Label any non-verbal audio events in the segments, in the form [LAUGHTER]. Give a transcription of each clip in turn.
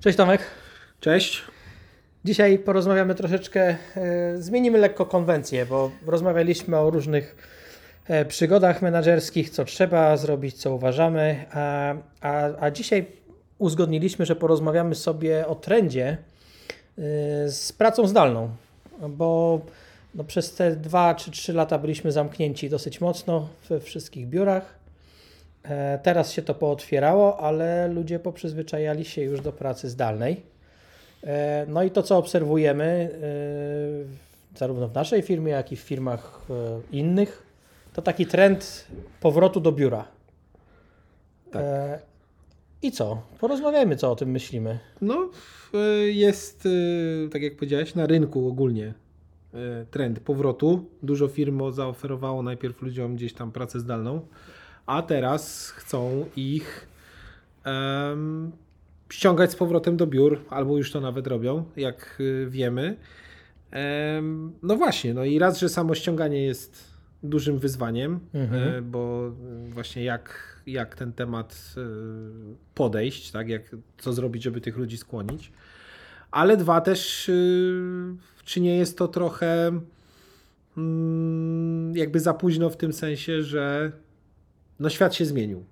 Cześć Tomek. Cześć. Dzisiaj porozmawiamy troszeczkę, e, zmienimy lekko konwencję, bo rozmawialiśmy o różnych e, przygodach menedżerskich, co trzeba zrobić, co uważamy, a, a, a dzisiaj uzgodniliśmy, że porozmawiamy sobie o trendzie e, z pracą zdalną, bo no, przez te dwa czy trzy lata byliśmy zamknięci dosyć mocno we wszystkich biurach. E, Teraz się to pootwierało, ale ludzie poprzyzwyczajali się już do pracy zdalnej. E, No i to, co obserwujemy, e, zarówno w naszej firmie, jak i w firmach innych, to taki trend powrotu do biura. Tak. I co? Porozmawiajmy, co o tym myślimy. No, jest, tak jak powiedziałeś, na rynku ogólnie trend powrotu. Dużo firm zaoferowało najpierw ludziom gdzieś tam pracę zdalną, a teraz chcą ich em, ściągać z powrotem do biur, albo już to nawet robią, jak y, wiemy. Em, no właśnie, no i raz, że samo ściąganie jest dużym wyzwaniem, Mhm. e, bo właśnie jak, jak ten temat y, podejść, tak, jak, co zrobić, żeby tych ludzi skłonić. Ale dwa też, y, czy nie jest to trochę mm, jakby za późno w tym sensie, że no świat się zmienił.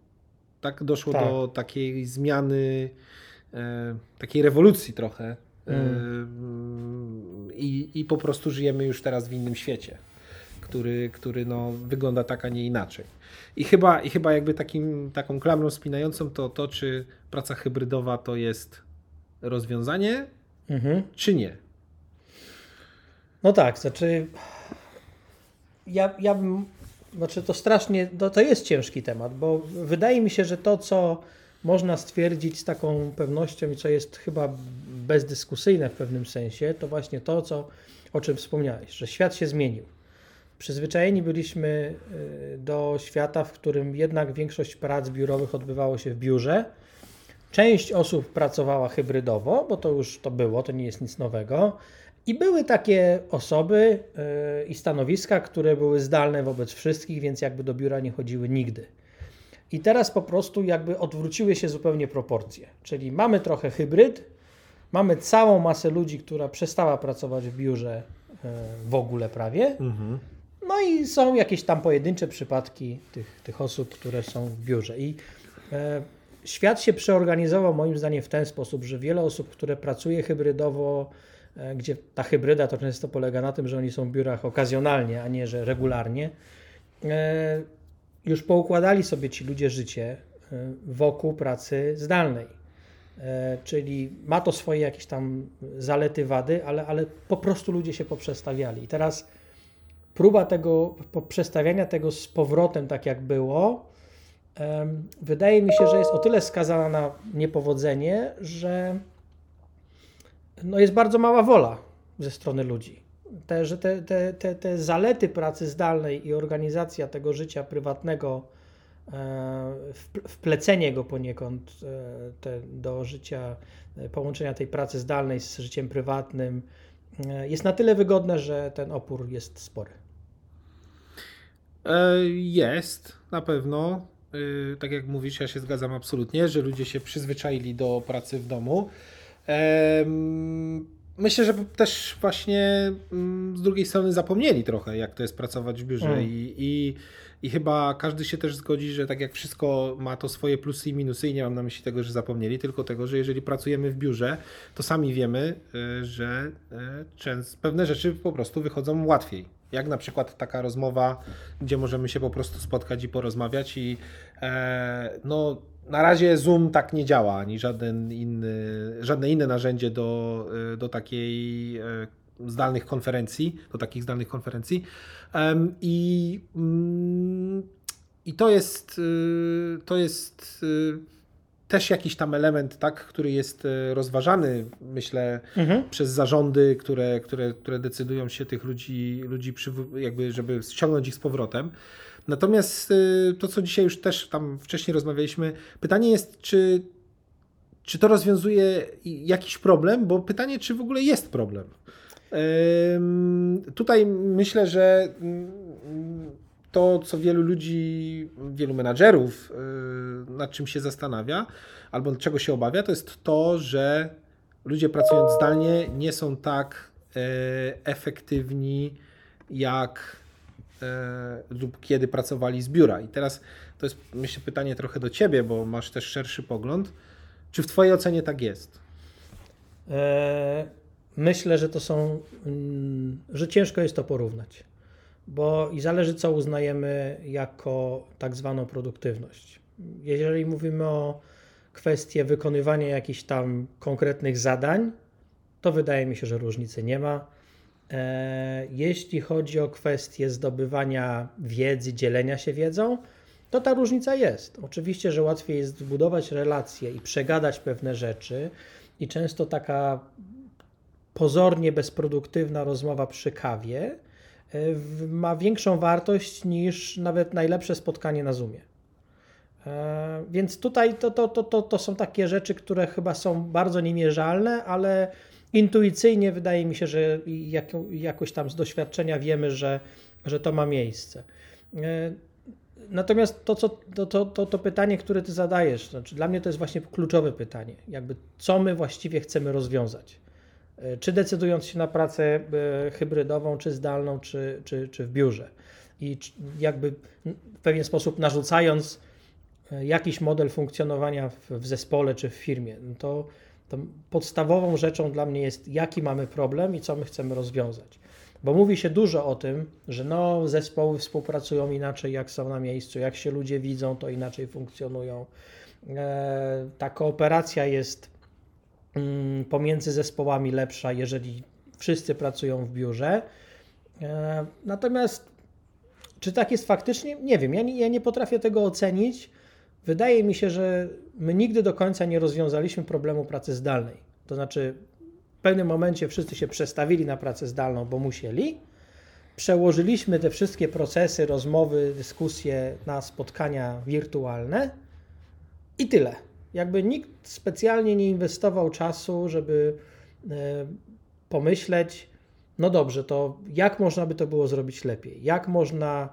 Tak doszło Tak. do takiej zmiany, e, takiej rewolucji trochę. Mm. E, i, I po prostu żyjemy już teraz w innym świecie, który, który no, wygląda tak, a nie inaczej. I chyba, i chyba jakby takim, taką klamrą spinającą to to, czy praca hybrydowa to jest rozwiązanie, Mhm. czy nie. No tak, znaczy ja, ja bym, znaczy to strasznie, to, to jest ciężki temat, bo wydaje mi się, że to, co można stwierdzić z taką pewnością i co jest chyba bezdyskusyjne w pewnym sensie, to właśnie to, co, o czym wspomniałeś, że świat się zmienił. Przyzwyczajeni byliśmy y, do świata, w którym jednak większość prac biurowych odbywało się w biurze. Część osób pracowała hybrydowo, bo to już to było, to nie jest nic nowego. I były takie osoby yy, i stanowiska, które były zdalne wobec wszystkich, więc jakby do biura nie chodziły nigdy. I teraz po prostu jakby odwróciły się zupełnie proporcje. Czyli mamy trochę hybryd, mamy całą masę ludzi, która przestała pracować w biurze yy, w ogóle prawie. No i są jakieś tam pojedyncze przypadki tych, tych osób, które są w biurze. I e, świat się przeorganizował moim zdaniem w ten sposób, że wiele osób, które pracuje hybrydowo, e, gdzie ta hybryda to często polega na tym, że oni są w biurach okazjonalnie, a nie że regularnie, e, już poukładali sobie ci ludzie życie e, wokół pracy zdalnej. E, Czyli ma to swoje jakieś tam zalety, wady, ale, ale po prostu ludzie się poprzestawiali. I teraz próba tego przestawiania tego z powrotem tak jak było, wydaje mi się, że jest o tyle skazana na niepowodzenie, że no jest bardzo mała wola ze strony ludzi. Te, że te, te, te, te zalety pracy zdalnej i organizacja tego życia prywatnego, e, wp- wplecenie go poniekąd e, te, do życia, e, połączenia tej pracy zdalnej z życiem prywatnym, jest na tyle wygodne, że ten opór jest spory. Jest, na pewno. Tak jak mówisz, ja się zgadzam absolutnie, że ludzie się przyzwyczaili do pracy w domu. Myślę, że też właśnie mm, z drugiej strony zapomnieli trochę, jak to jest pracować w biurze Mm. i, i, i chyba każdy się też zgodzi, że tak jak wszystko ma to swoje plusy i minusy i nie mam na myśli tego, że zapomnieli, tylko tego, że jeżeli pracujemy w biurze, to sami wiemy, e, że e, często pewne rzeczy po prostu wychodzą łatwiej. Jak na przykład taka rozmowa, gdzie możemy się po prostu spotkać i porozmawiać i e, no na razie Zoom tak nie działa, ani żaden inny, żadne inne narzędzie do, e, do takiej e, zdalnych konferencji, do takich zdalnych konferencji. I, mm, i to jest, y, to jest też jakiś tam element, tak, który jest rozważany, myślę, Mhm. przez zarządy, które, które, które decydują się tych ludzi, ludzi przywo- jakby, żeby ściągnąć ich z powrotem. Natomiast y, to, co dzisiaj już też tam wcześniej rozmawialiśmy, pytanie jest, czy, czy to rozwiązuje jakiś problem, bo pytanie, czy w ogóle jest problem. Tutaj myślę, że mm, to, co wielu ludzi, wielu menadżerów y, nad czym się zastanawia, albo czego się obawia, to jest to, że ludzie pracując zdalnie nie są tak e, efektywni jak lub kiedy pracowali z biura. I teraz to jest myślę pytanie trochę do ciebie, bo masz też szerszy pogląd. Czy w twojej ocenie tak jest? E, Myślę, że to są, mm, że ciężko jest to porównać, bo i zależy, co uznajemy jako tak zwaną produktywność. Jeżeli mówimy o kwestii wykonywania jakichś tam konkretnych zadań, to wydaje mi się, że różnicy nie ma. E, Jeśli chodzi o kwestię zdobywania wiedzy, dzielenia się wiedzą, to ta różnica jest. Oczywiście, że łatwiej jest zbudować relacje i przegadać pewne rzeczy, i często taka pozornie bezproduktywna rozmowa przy kawie e, ma większą wartość niż nawet najlepsze spotkanie na Zoomie. E, Więc tutaj to, to, to, to, to są takie rzeczy, które chyba są bardzo niemierzalne, ale intuicyjnie wydaje mi się, że jako, jakoś tam z doświadczenia wiemy, że, że to ma miejsce. E, Natomiast to, co, to, to, to, to pytanie, które ty zadajesz, znaczy dla mnie to jest właśnie kluczowe pytanie. Jakby co my właściwie chcemy rozwiązać? E, Czy decydując się na pracę e, hybrydową, czy zdalną, czy, czy, czy w biurze? I jakby w pewien sposób narzucając jakiś model funkcjonowania w, w zespole czy w firmie, no to, to podstawową rzeczą dla mnie jest, jaki mamy problem i co my chcemy rozwiązać. Bo mówi się dużo o tym, że no, zespoły współpracują inaczej, jak są na miejscu, jak się ludzie widzą, to inaczej funkcjonują. E, ta kooperacja jest mm, pomiędzy zespołami lepsza, jeżeli wszyscy pracują w biurze. E, natomiast czy tak jest faktycznie? Nie wiem. Ja nie, ja nie potrafię tego ocenić. Wydaje mi się, że my nigdy do końca nie rozwiązaliśmy problemu pracy zdalnej. To znaczy, w pewnym momencie wszyscy się przestawili na pracę zdalną, bo musieli. Przełożyliśmy te wszystkie procesy, rozmowy, dyskusje na spotkania wirtualne i tyle. Jakby nikt specjalnie nie inwestował czasu, żeby e, pomyśleć, no dobrze, to jak można by to było zrobić lepiej? Jak można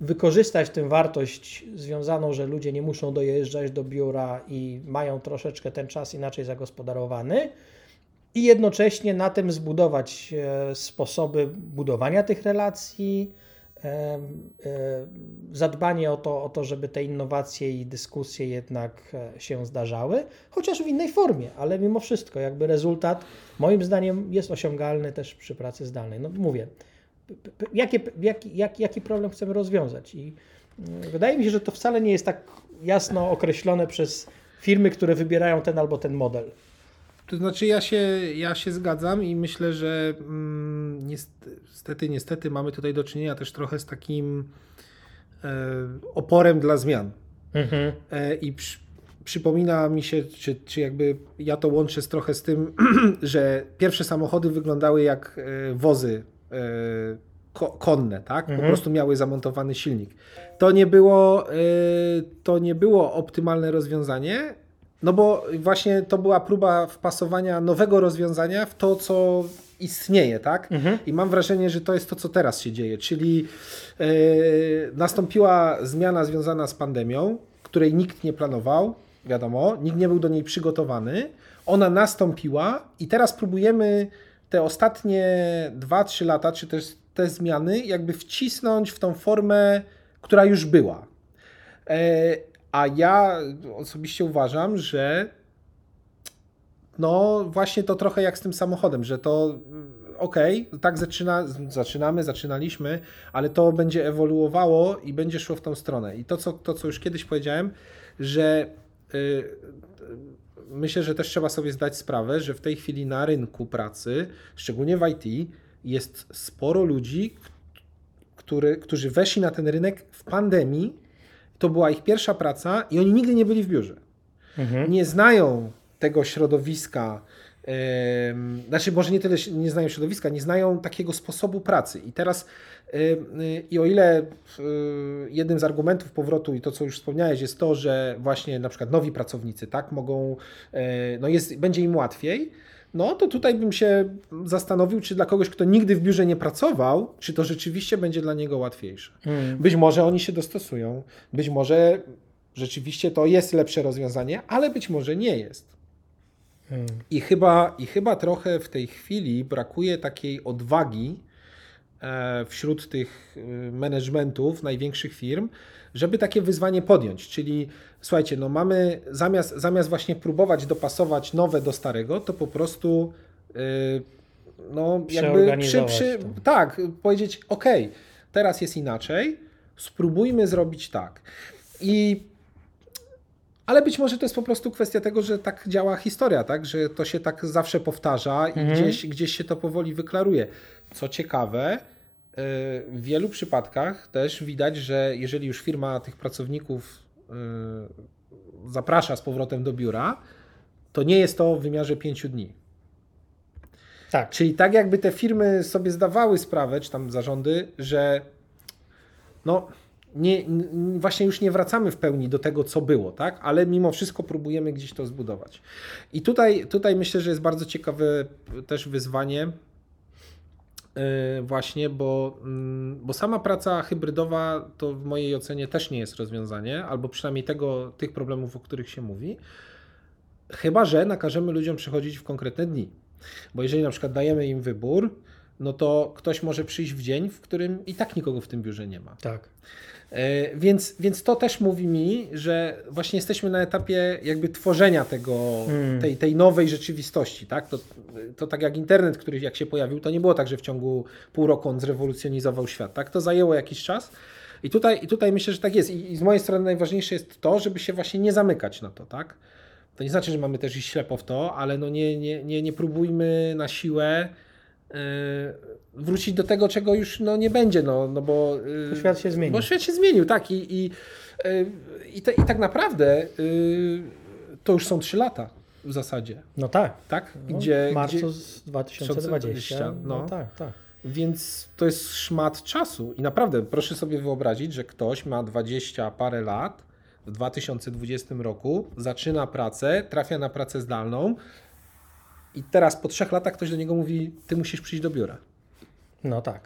wykorzystać tę wartość związaną, że ludzie nie muszą dojeżdżać do biura i mają troszeczkę ten czas inaczej zagospodarowany i jednocześnie na tym zbudować e, sposoby budowania tych relacji, e, e, zadbanie o to, o to, żeby te innowacje i dyskusje jednak się zdarzały, chociaż w innej formie, ale mimo wszystko jakby rezultat moim zdaniem jest osiągalny też przy pracy zdalnej. No mówię, jakie, jaki, jaki, jaki problem chcemy rozwiązać i mm, wydaje mi się, że to wcale nie jest tak jasno określone przez firmy, które wybierają ten albo ten model. To znaczy ja się, ja się zgadzam i myślę, że mm, niestety, niestety mamy tutaj do czynienia też trochę z takim e, oporem dla zmian. Mhm. E, I przy, przypomina mi się, czy, czy jakby ja to łączę z trochę z tym, [CLEARS THROAT] że pierwsze samochody wyglądały jak e, wozy konne, tak? Po Mhm. prostu miały zamontowany silnik. To nie było, e, to nie było optymalne rozwiązanie, no bo właśnie to była próba wpasowania nowego rozwiązania w to, co istnieje, tak? Mhm. I mam wrażenie, że to jest to, co teraz się dzieje, czyli e, nastąpiła zmiana związana z pandemią, której nikt nie planował, wiadomo, nikt nie był do niej przygotowany. Ona nastąpiła i teraz próbujemy te ostatnie 2-3 lata, czy też te zmiany, jakby wcisnąć w tą formę, która już była. E, A ja osobiście uważam, że no właśnie to trochę jak z tym samochodem, że to mm, okej, tak zaczyna, zaczynamy, zaczynaliśmy, ale to będzie ewoluowało i będzie szło w tą stronę. I to, co, to, co już kiedyś powiedziałem, że y, y, myślę, że też trzeba sobie zdać sprawę, że w tej chwili na rynku pracy, szczególnie w IT, jest sporo ludzi, który, którzy weszli na ten rynek w pandemii. To była ich pierwsza praca i oni nigdy nie byli w biurze Mhm. nie znają tego środowiska, znaczy może nie tyle nie znają środowiska, nie znają takiego sposobu pracy. I teraz i o ile jednym z argumentów powrotu i to, co już wspomniałeś, jest to, że właśnie na przykład nowi pracownicy, tak, mogą, e, no jest, będzie im łatwiej, no to tutaj bym się zastanowił, czy dla kogoś, kto nigdy w biurze nie pracował, czy to rzeczywiście będzie dla niego łatwiejsze. Mm. Być może oni się dostosują, być może rzeczywiście to jest lepsze rozwiązanie, ale być może nie jest. I chyba, I chyba trochę w tej chwili brakuje takiej odwagi e, wśród tych e, managementów największych firm, żeby takie wyzwanie podjąć. Czyli słuchajcie, no mamy zamiast, zamiast właśnie próbować dopasować nowe do starego, to po prostu e, no jakby przy, przy, tak, powiedzieć ok, teraz jest inaczej, spróbujmy zrobić tak. I ale być może to jest po prostu kwestia tego, że tak działa historia, tak? że to się tak zawsze powtarza i Mhm. gdzieś, gdzieś się to powoli wyklaruje. Co ciekawe, yy, w wielu przypadkach też widać, że jeżeli już firma tych pracowników yy, zaprasza z powrotem do biura, to nie jest to w wymiarze pięciu dni. Tak. Czyli tak jakby te firmy sobie zdawały sprawę, czy tam zarządy, że no nie, właśnie już nie wracamy w pełni do tego, co było, tak? Ale mimo wszystko próbujemy gdzieś to zbudować. I tutaj, tutaj myślę, że jest bardzo ciekawe też wyzwanie yy, właśnie, bo, mm, bo sama praca hybrydowa to w mojej ocenie też nie jest rozwiązanie, albo przynajmniej tego, tych problemów, o których się mówi, chyba że nakażemy ludziom przychodzić w konkretne dni. Bo jeżeli na przykład dajemy im wybór, no to ktoś może przyjść w dzień, w którym i tak nikogo w tym biurze nie ma. Tak. E, Więc, więc to też mówi mi, że właśnie jesteśmy na etapie jakby tworzenia tego, Mm. tej, tej nowej rzeczywistości. Tak? To, to tak jak internet, który jak się pojawił, to nie było tak, że w ciągu pół roku on zrewolucjonizował świat. Tak? To zajęło jakiś czas. I tutaj, I tutaj myślę, że tak jest. I, I z mojej strony najważniejsze jest to, żeby się właśnie nie zamykać na to. Tak? To nie znaczy, że mamy też iść ślepo w to, ale no nie, nie, nie, nie próbujmy na siłę wrócić do tego, czego już no, nie będzie, no, no bo, yy, Bo świat się zmienił. Bo świat się zmienił, tak. I, i, yy, i, te, i tak naprawdę to już są trzy lata w zasadzie, No tak. tak? No, Gdzie, w marcu gdzie, z 2020. No, no. tak, tak. więc to jest szmat czasu. I naprawdę proszę sobie wyobrazić, że ktoś ma 20 parę lat w 2020 roku, zaczyna pracę, trafia na pracę zdalną i teraz po trzech latach ktoś do niego mówi, ty musisz przyjść do biura. No tak.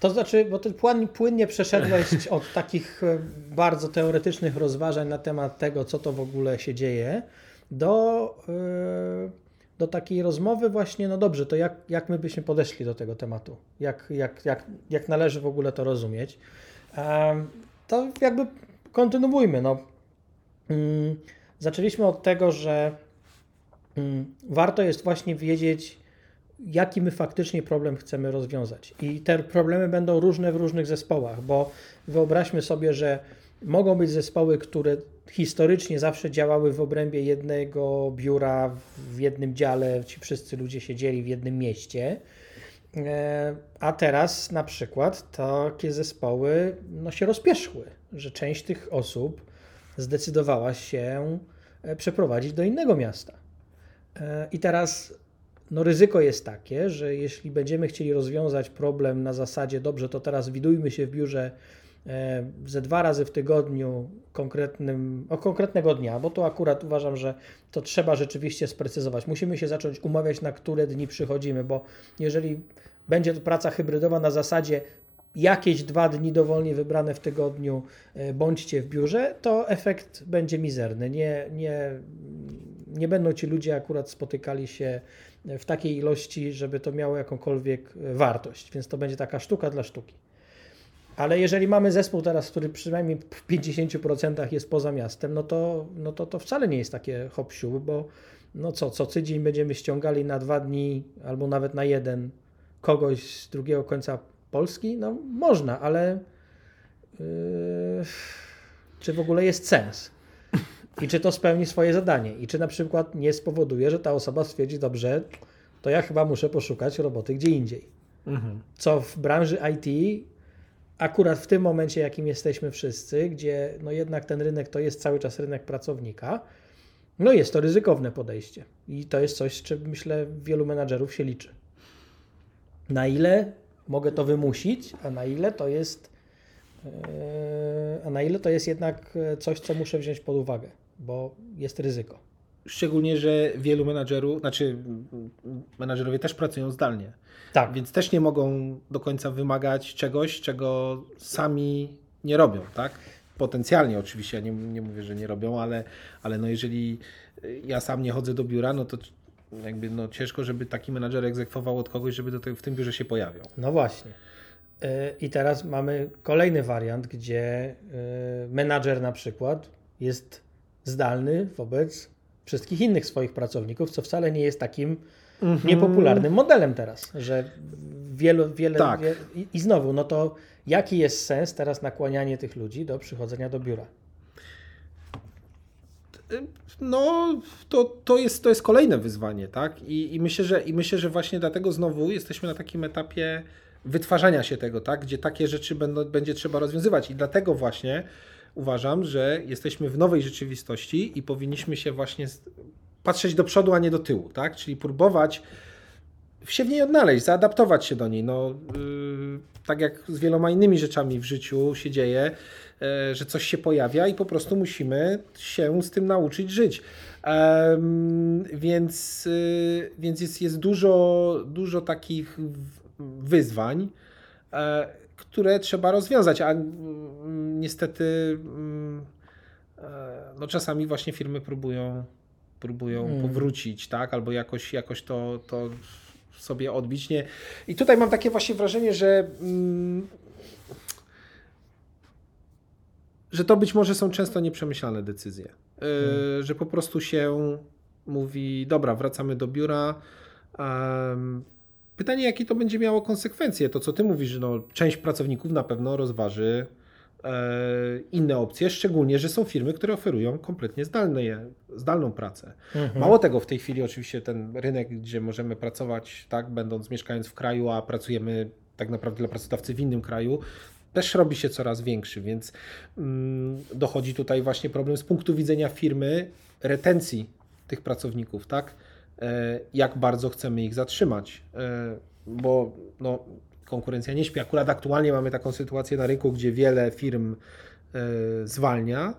To znaczy, bo ty płyn- płynnie przeszedłeś [LAUGHS] od takich e, bardzo teoretycznych rozważań na temat tego, co to w ogóle się dzieje, do, e, do takiej rozmowy właśnie, no dobrze, to jak, jak my byśmy podeszli do tego tematu? Jak, jak, jak, jak należy w ogóle to rozumieć? To jakby kontynuujmy. No. Mm, Zaczęliśmy od tego, że warto jest właśnie wiedzieć, jaki my faktycznie problem chcemy rozwiązać. I te problemy będą różne w różnych zespołach, bo wyobraźmy sobie, że mogą być zespoły, które historycznie zawsze działały w obrębie jednego biura, w jednym dziale, ci wszyscy ludzie siedzieli w jednym mieście. E, A teraz na przykład takie zespoły no, się rozpieszły, że część tych osób zdecydowała się e, przeprowadzić do innego miasta. E, I teraz no ryzyko jest takie, że jeśli będziemy chcieli rozwiązać problem na zasadzie, dobrze, to teraz widujmy się w biurze e, ze dwa razy w tygodniu konkretnym, o konkretnego dnia, bo to akurat uważam, że to trzeba rzeczywiście sprecyzować. Musimy się zacząć umawiać, na które dni przychodzimy, bo jeżeli będzie to praca hybrydowa na zasadzie jakieś dwa dni dowolnie wybrane w tygodniu e, bądźcie w biurze, to efekt będzie mizerny. Nie, nie, nie będą ci ludzie akurat spotykali się w takiej ilości, żeby to miało jakąkolwiek e, wartość, więc to będzie taka sztuka dla sztuki. Ale jeżeli mamy zespół teraz, który przynajmniej w 50% jest poza miastem, no to, no to to wcale nie jest takie hop bo no co, co tydzień będziemy ściągali na dwa dni albo nawet na jeden kogoś z drugiego końca Polski? No można, ale yy, czy w ogóle jest sens? I czy to spełni swoje zadanie? I czy na przykład nie spowoduje, że ta osoba stwierdzi, dobrze, to ja chyba muszę poszukać roboty gdzie indziej. Co w branży IT, akurat w tym momencie, jakim jesteśmy wszyscy, gdzie no jednak ten rynek to jest cały czas rynek pracownika, no jest to ryzykowne podejście. I to jest coś, z czym myślę wielu menadżerów się liczy. Na ile mogę to wymusić, a na ile to jest yy, a na ile to jest jednak e, coś, co muszę wziąć pod uwagę, bo jest ryzyko. szczególnie, że wielu menadżerów, znaczy menadżerowie też pracują zdalnie. Tak. Więc też nie mogą do końca wymagać czegoś, czego sami nie robią, tak? Potencjalnie oczywiście, ja nie, nie mówię, że nie robią, ale, ale no jeżeli ja sam nie chodzę do biura, no to jakby no ciężko, żeby taki menadżer egzekwował od kogoś, żeby do te, w tym biurze się pojawiał. No właśnie. Y, I teraz mamy kolejny wariant, gdzie y, menadżer na przykład jest zdalny wobec wszystkich innych swoich pracowników, co wcale nie jest takim niepopularnym modelem teraz, że wielu, wiele, Tak. wie, i znowu, no to jaki jest sens teraz nakłanianie tych ludzi do przychodzenia do biura? No, to, to, jest, to jest kolejne wyzwanie, tak? I, i, myślę, że, I myślę, że właśnie dlatego znowu jesteśmy na takim etapie wytwarzania się tego, tak? Gdzie takie rzeczy będą, będzie trzeba rozwiązywać. I dlatego właśnie uważam, że jesteśmy w nowej rzeczywistości i powinniśmy się właśnie patrzeć do przodu, a nie do tyłu, tak? Czyli próbować się w niej odnaleźć, zaadaptować się do niej. No, yy, tak jak z wieloma innymi rzeczami w życiu się dzieje, yy, że coś się pojawia i po prostu musimy się z tym nauczyć żyć. Em, więc yy, więc jest, jest dużo, dużo takich wyzwań, e, które trzeba rozwiązać, a mm, niestety mm, e, no czasami właśnie firmy próbują, próbują Mm. powrócić, tak, albo jakoś, jakoś to, to sobie odbić. Nie. I tutaj mam takie właśnie wrażenie, że mm, że to być może są często nieprzemyślane decyzje. E, Że po prostu się mówi, dobra, wracamy do biura. em, Pytanie, jakie to będzie miało konsekwencje? To, co ty mówisz, że no, część pracowników na pewno rozważy e, inne opcje, szczególnie, że są firmy, które oferują kompletnie zdalne, zdalną pracę. Mało tego, w tej chwili oczywiście ten rynek, gdzie możemy pracować, tak, będąc, mieszkając w kraju, a pracujemy tak naprawdę dla pracodawcy w innym kraju, też robi się coraz większy, więc mm, dochodzi tutaj właśnie problem z punktu widzenia firmy retencji tych pracowników, tak? E, jak bardzo chcemy ich zatrzymać, e, bo no, konkurencja nie śpi. Akurat aktualnie mamy taką sytuację na rynku, gdzie wiele firm e, zwalnia,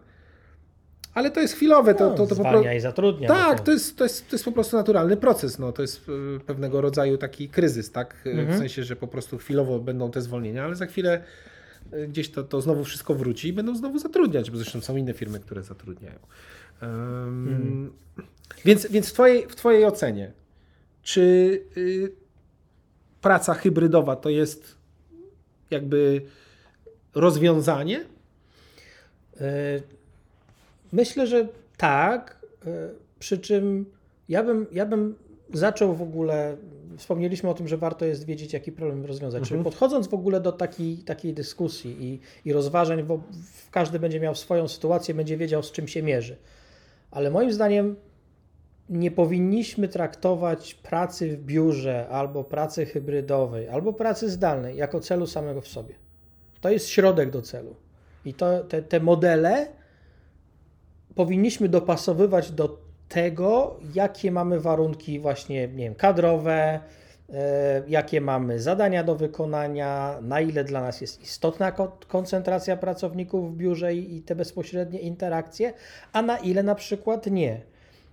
ale to jest chwilowe. To, No, to, to po zwalnia prostu. i zatrudnia. Tak, no to jest, to, jest, to jest po prostu naturalny proces. No, to jest pewnego rodzaju taki kryzys, tak? Y, W Mhm. sensie, że po prostu chwilowo będą te zwolnienia, ale za chwilę gdzieś to, to znowu wszystko wróci i będą znowu zatrudniać, bo zresztą są inne firmy, które zatrudniają. Ym, Mhm. Więc, więc w, twojej, w Twojej ocenie, czy y, praca hybrydowa to jest jakby rozwiązanie? Y, Myślę, że tak. y, Przy czym ja bym, ja bym zaczął w ogóle. Wspomnieliśmy o tym, że warto jest wiedzieć, jaki problem rozwiązać. Czyli podchodząc w ogóle do takiej, takiej dyskusji i, i rozważań, bo każdy będzie miał swoją sytuację, będzie wiedział, z czym się mierzy. Ale moim zdaniem nie powinniśmy traktować pracy w biurze, albo pracy hybrydowej, albo pracy zdalnej jako celu samego w sobie. To jest środek do celu. I to, te, te modele powinniśmy dopasowywać do tego, jakie mamy warunki właśnie, nie wiem, kadrowe, e, jakie mamy zadania do wykonania, na ile dla nas jest istotna ko- koncentracja pracowników w biurze i te bezpośrednie interakcje, a na ile na przykład nie.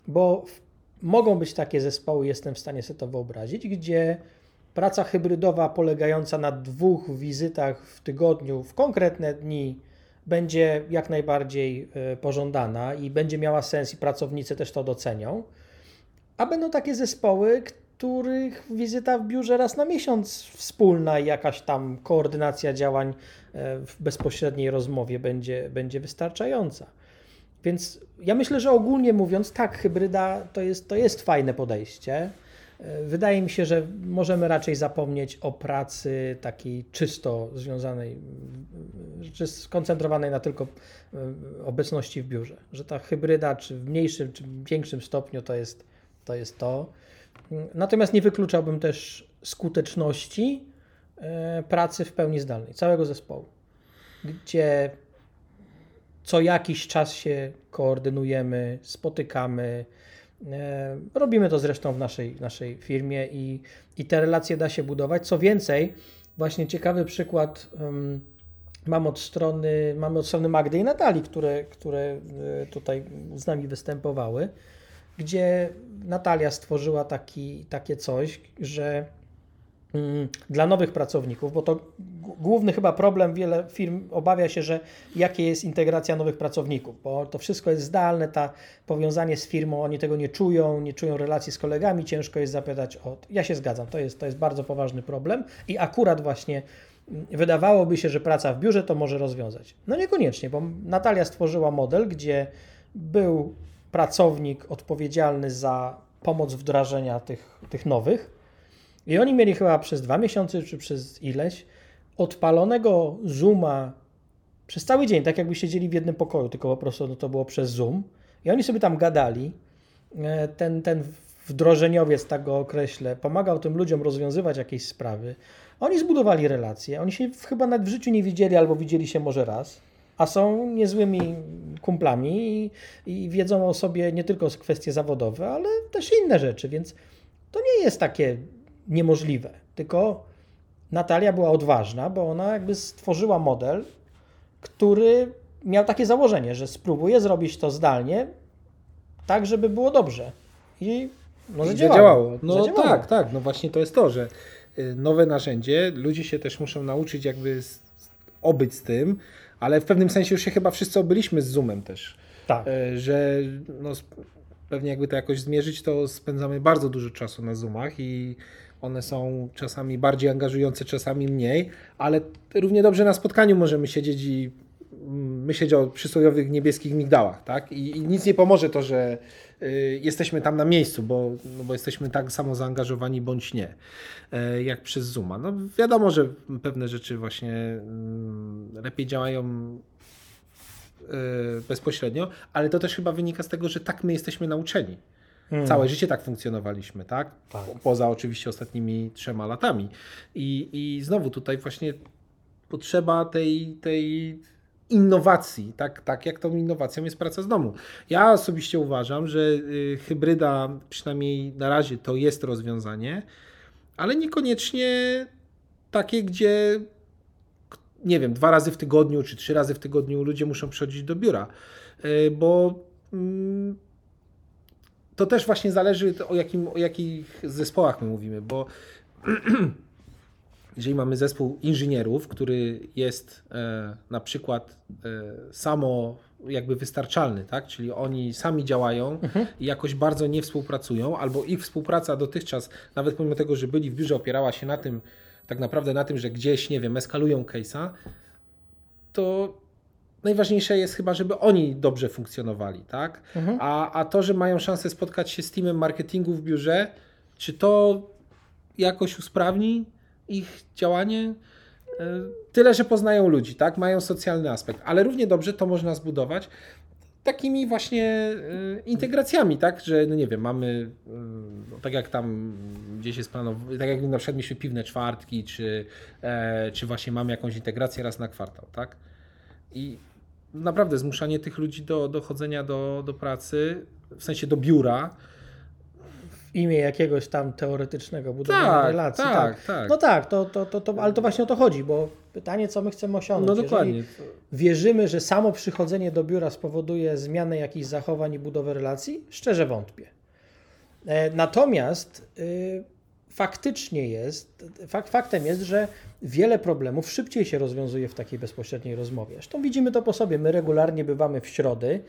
Bo w, mogą być takie zespoły, jestem w stanie sobie to wyobrazić, gdzie praca hybrydowa polegająca na dwóch wizytach w tygodniu w konkretne dni będzie jak najbardziej e, pożądana i będzie miała sens i pracownicy też to docenią. A będą takie zespoły, których wizyta w biurze raz na miesiąc wspólna i jakaś tam koordynacja działań e, w bezpośredniej rozmowie będzie, będzie wystarczająca. Więc ja myślę, że ogólnie mówiąc, tak, hybryda to jest, to jest fajne podejście. E, Wydaje mi się, że możemy raczej zapomnieć o pracy takiej czysto związanej, czy skoncentrowanej na tylko e, obecności w biurze. Że ta hybryda, czy w mniejszym, czy większym stopniu to jest to. Jest to. Natomiast nie wykluczałbym też skuteczności e, pracy w pełni zdalnej, całego zespołu, gdzie co jakiś czas się koordynujemy, spotykamy. E, Robimy to zresztą w naszej, naszej firmie i, i te relacje da się budować. Co więcej, właśnie ciekawy przykład em, mam od strony, mamy od strony Magdy i Natalii, które, które e, tutaj z nami występowały. gdzie Natalia stworzyła taki, takie coś, że dla nowych pracowników, bo to główny chyba problem, wiele firm obawia się, że jakie jest integracja nowych pracowników, bo to wszystko jest zdalne, ta powiązanie z firmą, oni tego nie czują, nie czują relacji z kolegami, ciężko jest zapytać o... Ja się zgadzam, to jest, to jest bardzo poważny problem i akurat właśnie mm, wydawałoby się, że praca w biurze to może rozwiązać. No niekoniecznie, bo Natalia stworzyła model, gdzie był pracownik odpowiedzialny za pomoc wdrażania tych, tych nowych i oni mieli chyba przez dwa miesiące, czy przez ileś, odpalonego Zooma przez cały dzień, tak jakby siedzieli w jednym pokoju, tylko po prostu no, to było przez Zoom. I oni sobie tam gadali. E, Ten, ten wdrożeniowiec, tak go określę, pomagał tym ludziom rozwiązywać jakieś sprawy. Oni zbudowali relacje. Oni się chyba nawet w życiu nie widzieli, albo widzieli się może raz, a są niezłymi kumplami i, i wiedzą o sobie nie tylko kwestie zawodowe, ale też inne rzeczy, więc to nie jest takie niemożliwe. Tylko Natalia była odważna, bo ona jakby stworzyła model, który miał takie założenie, że spróbuje zrobić to zdalnie, tak, żeby było dobrze. I no, I zadziałało. zadziałało. No Zadziałało. tak, tak. No właśnie to jest to, że y, nowe narzędzie, ludzie się też muszą nauczyć jakby z, obyć z tym, ale w pewnym sensie już się chyba wszyscy obyliśmy z Zoomem też. Tak. E, że no, pewnie jakby to jakoś zmierzyć, to spędzamy bardzo dużo czasu na Zoomach i one są czasami bardziej angażujące, czasami mniej, ale równie dobrze na spotkaniu możemy siedzieć i mm, myśleć o przysłowiowych niebieskich migdałach, tak? I, i nic nie pomoże to, że y, jesteśmy tam na miejscu, bo, no, bo jesteśmy tak samo zaangażowani bądź nie, e, jak przez Zooma. No wiadomo, że pewne rzeczy właśnie mm, lepiej działają y, bezpośrednio, ale to też chyba wynika z tego, że tak my jesteśmy nauczeni. Mm. Całe życie tak funkcjonowaliśmy, tak? Tak. Po- Poza oczywiście ostatnimi trzema latami. I, i znowu tutaj właśnie potrzeba tej, tej innowacji, tak, tak jak tą innowacją jest praca z domu. Ja osobiście uważam, że y, hybryda, przynajmniej na razie, to jest rozwiązanie, ale niekoniecznie takie, gdzie nie wiem, dwa razy w tygodniu czy trzy razy w tygodniu ludzie muszą przychodzić do biura, Y, bo mm, to też właśnie zależy o, jakim, o jakich zespołach my mówimy, bo [CLEARS THROAT] jeżeli mamy zespół inżynierów, który jest e, na przykład e, samo jakby wystarczalny, tak? czyli oni sami działają i jakoś bardzo nie współpracują, albo ich współpraca dotychczas, nawet pomimo tego, że byli w biurze, opierała się na tym, tak naprawdę na tym, że gdzieś, nie wiem, eskalują case'a, to najważniejsze jest chyba, żeby oni dobrze funkcjonowali, tak? Mhm. A, a to, że mają szansę spotkać się z teamem marketingu w biurze, czy to jakoś usprawni ich działanie? E, Tyle, że poznają ludzi, tak? Mają socjalny aspekt, ale równie dobrze to można zbudować takimi właśnie e, integracjami, tak? Że no nie wiem, mamy e, tak jak tam gdzieś jest planowane, tak jak na przykład mieliśmy piwne czwartki, czy, czy właśnie mamy jakąś integrację raz na kwartał, tak? I naprawdę zmuszanie tych ludzi do, do chodzenia do, do pracy, w sensie do biura. W imię jakiegoś tam teoretycznego budowania Tak, relacji. tak, tak. No tak, to, to, to, to, ale to właśnie o to chodzi, bo pytanie, co my chcemy osiągnąć. No Jeżeli dokładnie. wierzymy, że samo przychodzenie do biura spowoduje zmianę jakichś zachowań i budowę relacji? Szczerze wątpię. E, Natomiast y, faktycznie jest, fak, faktem jest, że wiele problemów szybciej się rozwiązuje w takiej bezpośredniej rozmowie. Zresztą widzimy to po sobie. My regularnie bywamy w środy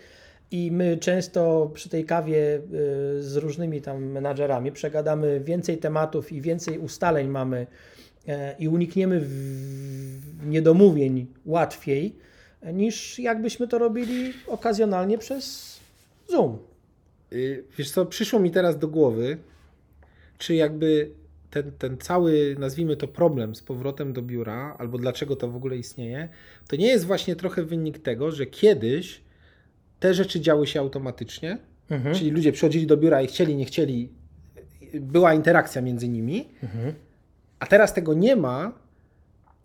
i my często przy tej kawie y, z różnymi tam menadżerami przegadamy więcej tematów i więcej ustaleń mamy e, i unikniemy niedomówień łatwiej niż jakbyśmy to robili okazjonalnie przez Zoom. Y, Wiesz co, przyszło mi teraz do głowy, czy jakby ten, ten cały, nazwijmy to problem z powrotem do biura, albo dlaczego to w ogóle istnieje, to nie jest właśnie trochę wynik tego, że kiedyś te rzeczy działy się automatycznie, Mhm. czyli ludzie przychodzili do biura i chcieli, nie chcieli, była interakcja między nimi, Mhm. a teraz tego nie ma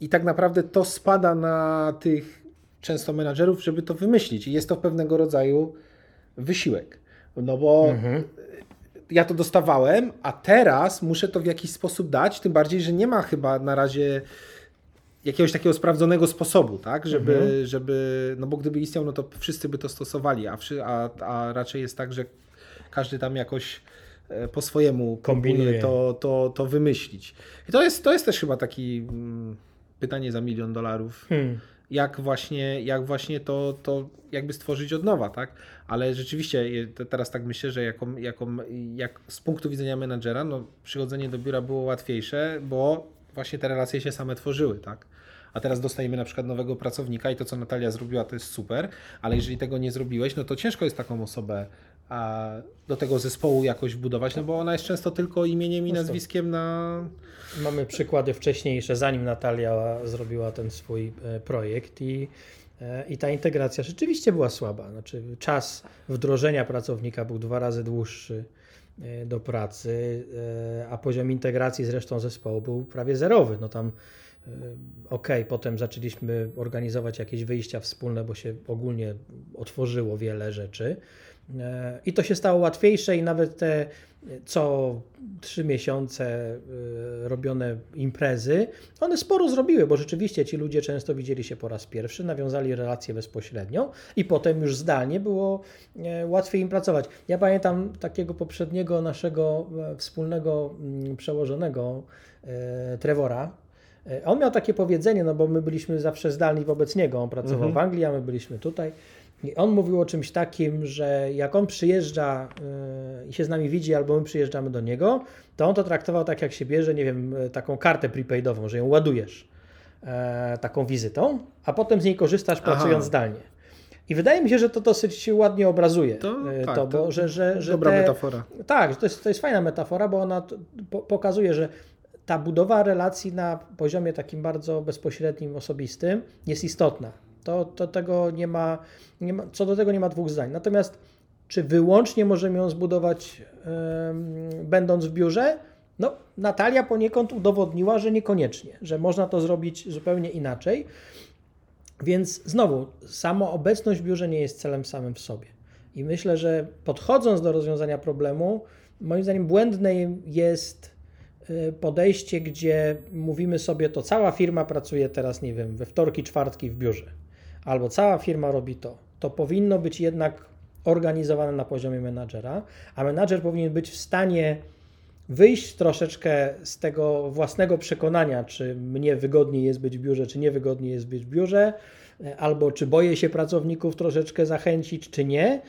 i tak naprawdę to spada na tych często menadżerów, żeby to wymyślić. I jest to pewnego rodzaju wysiłek. No bo Mhm. Ja to dostawałem, a teraz muszę to w jakiś sposób dać, tym bardziej, że nie ma chyba na razie jakiegoś takiego sprawdzonego sposobu, tak, żeby, Mhm. żeby no bo gdyby istniał, no to wszyscy by to stosowali, a, a, a raczej jest tak, że każdy tam jakoś e, po swojemu Kombinuje. to, to, to wymyślić. I to jest, to jest też chyba taki mm, pytanie za milion dolarów. Hmm. Jak właśnie, jak właśnie to, to jakby stworzyć od nowa, tak? Ale rzeczywiście teraz tak myślę, że jaką, jaką, jak z punktu widzenia menadżera, no przychodzenie do biura było łatwiejsze, bo właśnie te relacje się same tworzyły, tak? A teraz dostajemy na przykład nowego pracownika i to, co Natalia zrobiła, to jest super, ale jeżeli tego nie zrobiłeś, no to ciężko jest taką osobę a, do tego zespołu jakoś wbudować, no bo ona jest często tylko imieniem i nazwiskiem na... Mamy przykłady wcześniejsze, zanim Natalia zrobiła ten swój e, projekt i, e, i ta integracja rzeczywiście była słaba. Znaczy, czas wdrożenia pracownika był dwa razy dłuższy e, do pracy, a poziom integracji z resztą zespołu był prawie zerowy. No tam Okej, potem zaczęliśmy organizować jakieś wyjścia wspólne, bo się ogólnie otworzyło wiele rzeczy. E, I to się stało łatwiejsze i nawet te co trzy miesiące e, robione imprezy, one sporo zrobiły, bo rzeczywiście ci ludzie często widzieli się po raz pierwszy, nawiązali relację bezpośrednią i potem już zdalnie było e, łatwiej im pracować. Ja pamiętam takiego poprzedniego naszego wspólnego mm, przełożonego Trevora, On miał takie powiedzenie, no bo my byliśmy zawsze zdalni wobec niego. On pracował Mhm. w Anglii, a my byliśmy tutaj. I on mówił o czymś takim, że jak on przyjeżdża yy, i się z nami widzi, albo my przyjeżdżamy do niego, to on to traktował tak, jak się bierze, nie wiem, e, taką kartę prepaidową, że ją ładujesz e, taką wizytą, a potem z niej korzystasz Aha. pracując zdalnie. I wydaje mi się, że to dosyć ładnie obrazuje To, e, tak, to, bo że, że, że dobra te, metafora. tak, to jest, to jest fajna metafora, bo ona po, pokazuje, że ta budowa relacji na poziomie takim bardzo bezpośrednim, osobistym jest istotna. To, to tego nie ma, nie ma, co do tego nie ma dwóch zdań. Natomiast czy wyłącznie możemy ją zbudować em, będąc w biurze? No, Natalia poniekąd udowodniła, że niekoniecznie, że można to zrobić zupełnie inaczej. Więc znowu, samo obecność w biurze nie jest celem samym w sobie. I myślę, że podchodząc do rozwiązania problemu, moim zdaniem błędne jest y, podejście, gdzie mówimy sobie, to cała firma pracuje teraz, nie wiem, we wtorki, czwartki w biurze, albo cała firma robi to. To powinno być jednak organizowane na poziomie menadżera, a menadżer powinien być w stanie wyjść troszeczkę z tego własnego przekonania, czy mnie wygodniej jest być w biurze, czy niewygodniej jest być w biurze, e, albo czy boję się pracowników troszeczkę zachęcić, czy nie,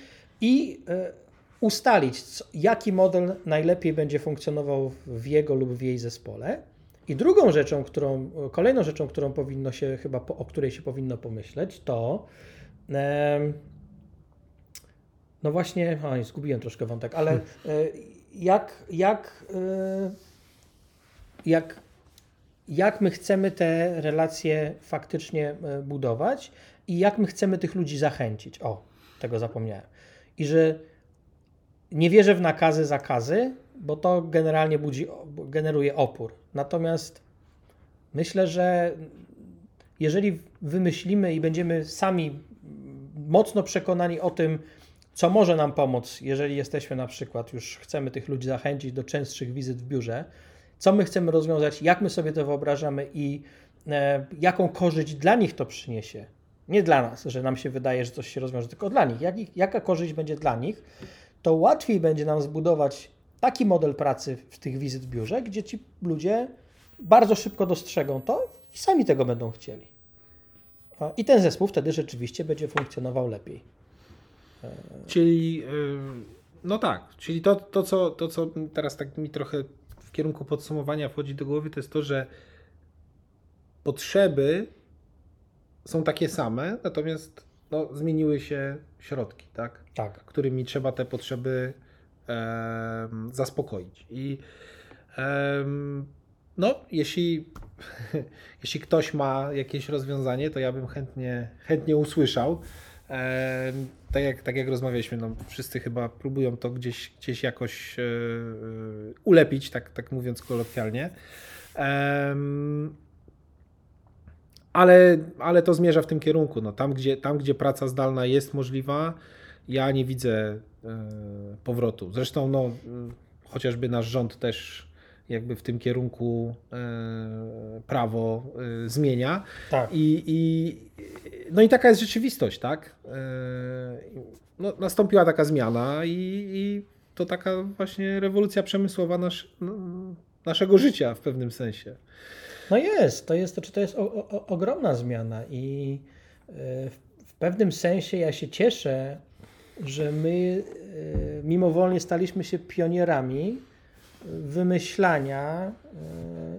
i e, ustalić, jaki model najlepiej będzie funkcjonował w jego lub w jej zespole. I drugą rzeczą, którą, kolejną rzeczą, którą powinno się chyba, o której się powinno pomyśleć, to no właśnie, oj, zgubiłem troszkę wątek, ale [LAUGHS] e, jak, jak, e, jak, jak my chcemy te relacje faktycznie e, budować i jak my chcemy tych ludzi zachęcić. O, tego zapomniałem. I że nie wierzę w nakazy, zakazy, bo to generalnie budzi, generuje opór. Natomiast myślę, że jeżeli wymyślimy i będziemy sami mocno przekonani o tym, co może nam pomóc, jeżeli jesteśmy na przykład, już chcemy tych ludzi zachęcić do częstszych wizyt w biurze, co my chcemy rozwiązać, jak my sobie to wyobrażamy i e, jaką korzyść dla nich to przyniesie. Nie dla nas, że nam się wydaje, że coś się rozwiąże, tylko dla nich. Jak, jaka korzyść będzie dla nich, to łatwiej będzie nam zbudować taki model pracy w tych wizyt w biurze, gdzie ci ludzie bardzo szybko dostrzegą to i sami tego będą chcieli. I ten zespół wtedy rzeczywiście będzie funkcjonował lepiej. Czyli, y, no tak, czyli to, to, co, to, co teraz tak mi trochę w kierunku podsumowania wchodzi do głowy, to jest to, że potrzeby są takie same, natomiast no, zmieniły się środki, tak? Tak. którymi trzeba te potrzeby zaspokoić. I no, jeśli, [LAUGHS] jeśli ktoś ma jakieś rozwiązanie, to ja bym chętnie, chętnie usłyszał. Tak, jak, tak jak rozmawialiśmy, no, wszyscy chyba próbują to gdzieś, gdzieś jakoś e, e, ulepić, tak, tak mówiąc kolokwialnie. Ale, ale to zmierza w tym kierunku. No, tam, gdzie, tam, gdzie praca zdalna jest możliwa, ja nie widzę e, powrotu. Zresztą no, e, chociażby nasz rząd też jakby w tym kierunku e, prawo zmienia. Tak. I, i, no i taka jest rzeczywistość, tak? No, nastąpiła taka zmiana i, i to taka właśnie rewolucja przemysłowa nasz, no, naszego życia w pewnym sensie. No jest, to jest, to, czy to jest o, o, ogromna zmiana i w pewnym sensie ja się cieszę, że my e, mimowolnie staliśmy się pionierami wymyślania e,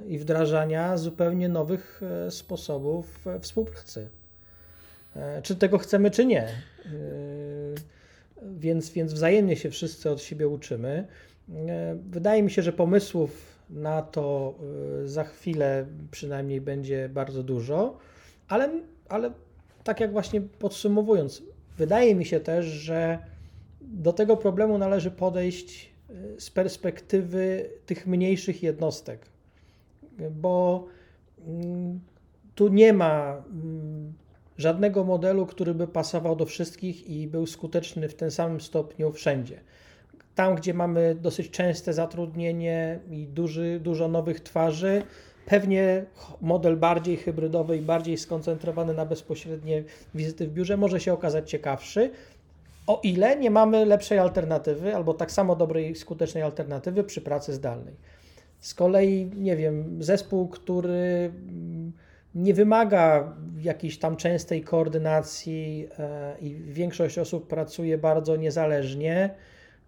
i wdrażania zupełnie nowych e, sposobów współpracy. Czy tego chcemy, czy nie. Więc, więc wzajemnie się wszyscy od siebie uczymy. Wydaje mi się, że pomysłów na to za chwilę przynajmniej będzie bardzo dużo, ale, ale tak jak właśnie podsumowując, wydaje mi się też, że do tego problemu należy podejść e, z perspektywy tych mniejszych jednostek, bo mm, tu nie ma mm, żadnego modelu, który by pasował do wszystkich i był skuteczny w tym samym stopniu wszędzie. Tam, gdzie mamy dosyć częste zatrudnienie i duży, dużo nowych twarzy, pewnie model bardziej hybrydowy i bardziej skoncentrowany na bezpośrednie wizyty w biurze może się okazać ciekawszy, o ile nie mamy lepszej alternatywy albo tak samo dobrej, skutecznej alternatywy przy pracy zdalnej. Z kolei, nie wiem, zespół, który mm, nie wymaga jakiejś tam częstej koordynacji e, i większość osób pracuje bardzo niezależnie,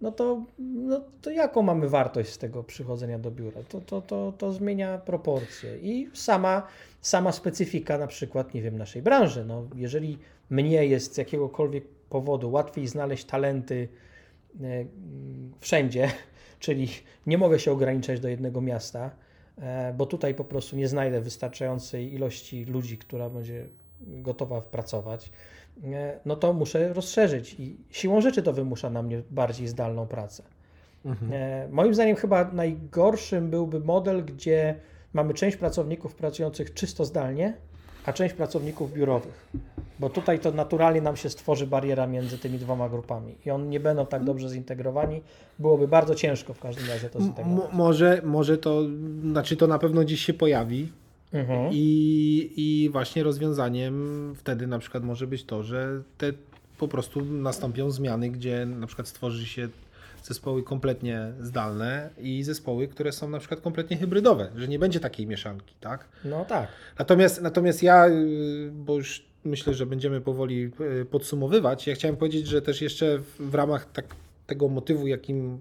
no to, no to jaką mamy wartość z tego przychodzenia do biura? To, to, to, to zmienia proporcje i sama, sama specyfika na przykład, nie wiem, naszej branży. No, jeżeli mnie jest z jakiegokolwiek powodu łatwiej znaleźć talenty e, wszędzie, [LAUGHS] czyli nie mogę się ograniczać do jednego miasta, e, bo tutaj po prostu nie znajdę wystarczającej ilości ludzi, która będzie gotowa pracować, no to muszę rozszerzyć i siłą rzeczy to wymusza na mnie bardziej zdalną pracę. E, Moim zdaniem chyba najgorszym byłby model, gdzie mamy część pracowników pracujących czysto zdalnie, a część pracowników biurowych. Bo tutaj to naturalnie nam się stworzy bariera między tymi dwoma grupami i oni nie będą tak dobrze zintegrowani. Byłoby bardzo ciężko w każdym razie to M- zintegrować. może, może to, znaczy to na pewno gdzieś się pojawi Mhm. i, i właśnie rozwiązaniem wtedy na przykład może być to, że te po prostu nastąpią zmiany, gdzie na przykład stworzy się zespoły kompletnie zdalne i zespoły, które są na przykład kompletnie hybrydowe, że nie będzie takiej mieszanki, tak? No tak. Natomiast, natomiast ja, y, bo już myślę, że będziemy powoli y, podsumowywać, ja chciałem powiedzieć, że też jeszcze w, ramach tak, tego motywu, jakim,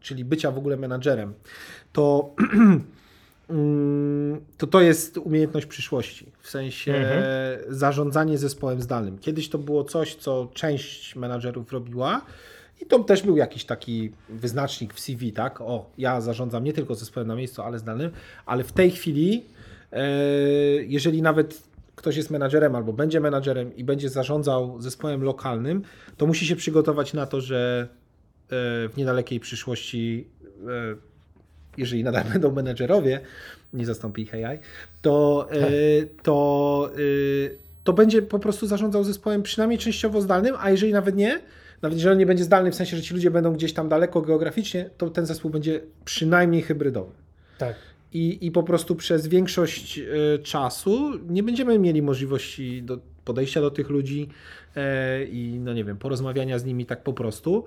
czyli bycia w ogóle menadżerem, to [CLEARS THROAT] to, to jest umiejętność przyszłości, w sensie Mhm. zarządzanie zespołem zdalnym. Kiedyś to było coś, co część menadżerów robiła i to też był jakiś taki wyznacznik w CV, tak? O, ja zarządzam nie tylko zespołem na miejscu, ale zdalnym, ale w tej chwili, e, jeżeli nawet ktoś jest menadżerem albo będzie menadżerem i będzie zarządzał zespołem lokalnym, to musi się przygotować na to, że e, w niedalekiej przyszłości, e, jeżeli nadal [LAUGHS] będą menedżerowie, nie zastąpi ich AI, to, e, to, e, to będzie po prostu zarządzał zespołem przynajmniej częściowo zdalnym, a jeżeli nawet nie, nawet jeżeli on nie będzie zdalny, w sensie, że ci ludzie będą gdzieś tam daleko geograficznie, to ten zespół będzie przynajmniej hybrydowy. Tak. I, I po prostu przez większość e, czasu nie będziemy mieli możliwości do podejścia do tych ludzi i, no nie wiem, porozmawiania z nimi tak po prostu.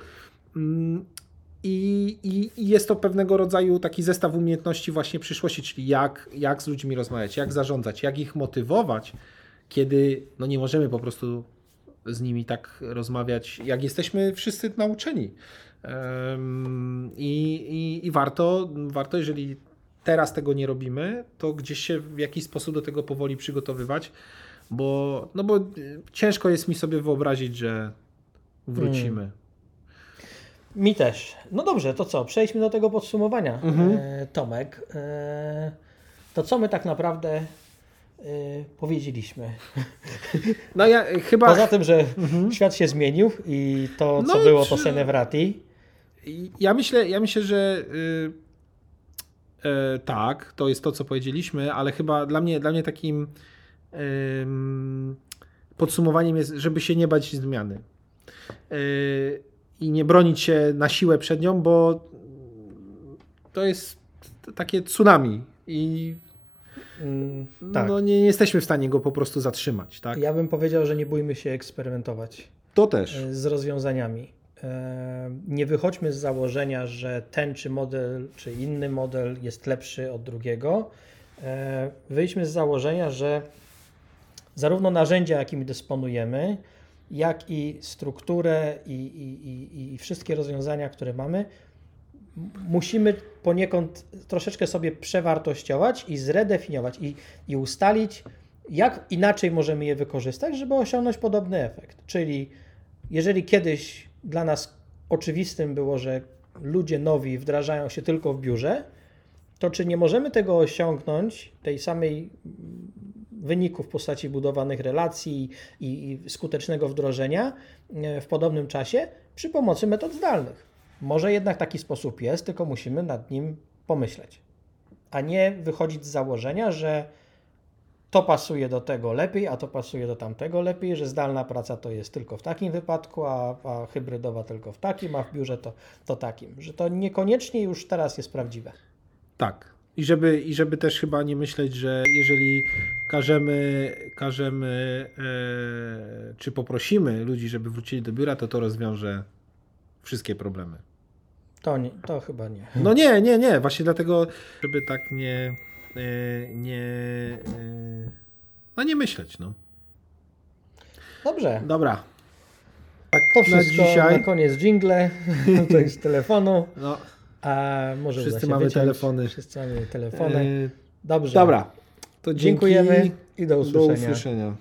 I, i, I jest to pewnego rodzaju taki zestaw umiejętności właśnie przyszłości, czyli jak, jak z ludźmi rozmawiać, jak zarządzać, jak ich motywować, kiedy no nie możemy po prostu z nimi tak rozmawiać, jak jesteśmy wszyscy nauczeni. I, i, i warto, warto, jeżeli teraz tego nie robimy, to gdzieś się w jakiś sposób do tego powoli przygotowywać, bo, no bo y, ciężko jest mi sobie wyobrazić, że wrócimy. Mi też. No dobrze, to co? Przejdźmy do tego podsumowania, Mhm. e, Tomek. E, to co my tak naprawdę e, powiedzieliśmy? No ja chyba, Poza tym, że świat się zmienił i to, co No, było, to czy- Senevrati. ja myślę, ja myślę, że y, e, tak, to jest to, co powiedzieliśmy, ale chyba dla mnie, dla mnie takim podsumowaniem jest, żeby się nie bać zmiany. Y, I nie bronić się na siłę przed nią, bo to jest takie tsunami i Mm, tak. no, nie, nie jesteśmy w stanie go po prostu zatrzymać. Tak? Ja bym powiedział, że nie bójmy się eksperymentować To też. e, z rozwiązaniami. e, nie wychodźmy z założenia, że ten czy model, czy inny model jest lepszy od drugiego. E, Wyjdźmy z założenia, że zarówno narzędzia, jakimi dysponujemy, jak i strukturę i, i, i, i wszystkie rozwiązania, które mamy, musimy poniekąd troszeczkę sobie przewartościować i zredefiniować i, i ustalić, jak inaczej możemy je wykorzystać, żeby osiągnąć podobny efekt. Czyli jeżeli kiedyś dla nas oczywistym było, że ludzie nowi wdrażają się tylko w biurze, to czy nie możemy tego osiągnąć, tej samej wyniku w postaci budowanych relacji i, i skutecznego wdrożenia e, w podobnym czasie przy pomocy metod zdalnych? Może jednak taki sposób jest, tylko musimy nad nim pomyśleć, a nie wychodzić z założenia, że to pasuje do tego lepiej, a to pasuje do tamtego lepiej, że zdalna praca to jest tylko w takim wypadku, a, a hybrydowa tylko w takim, a w biurze to, to takim. Że to niekoniecznie już teraz jest prawdziwe. Tak. I żeby, I żeby też chyba nie myśleć, że jeżeli każemy, każemy e, czy poprosimy ludzi, żeby wrócili do biura, to to rozwiąże wszystkie problemy. To, nie, to chyba nie. No nie, nie, nie. Właśnie dlatego, żeby tak nie, e, nie, e, no nie myśleć, no. Dobrze. Dobra. Tak To na wszystko dzisiaj. na koniec jingle, [LAUGHS] to z telefonu. No, A może Wszyscy mamy wyciąć. telefony. Wszyscy mamy telefony. e, Dobrze. dobra. To. Dziękujemy i do Do usłyszenia. usłyszenia.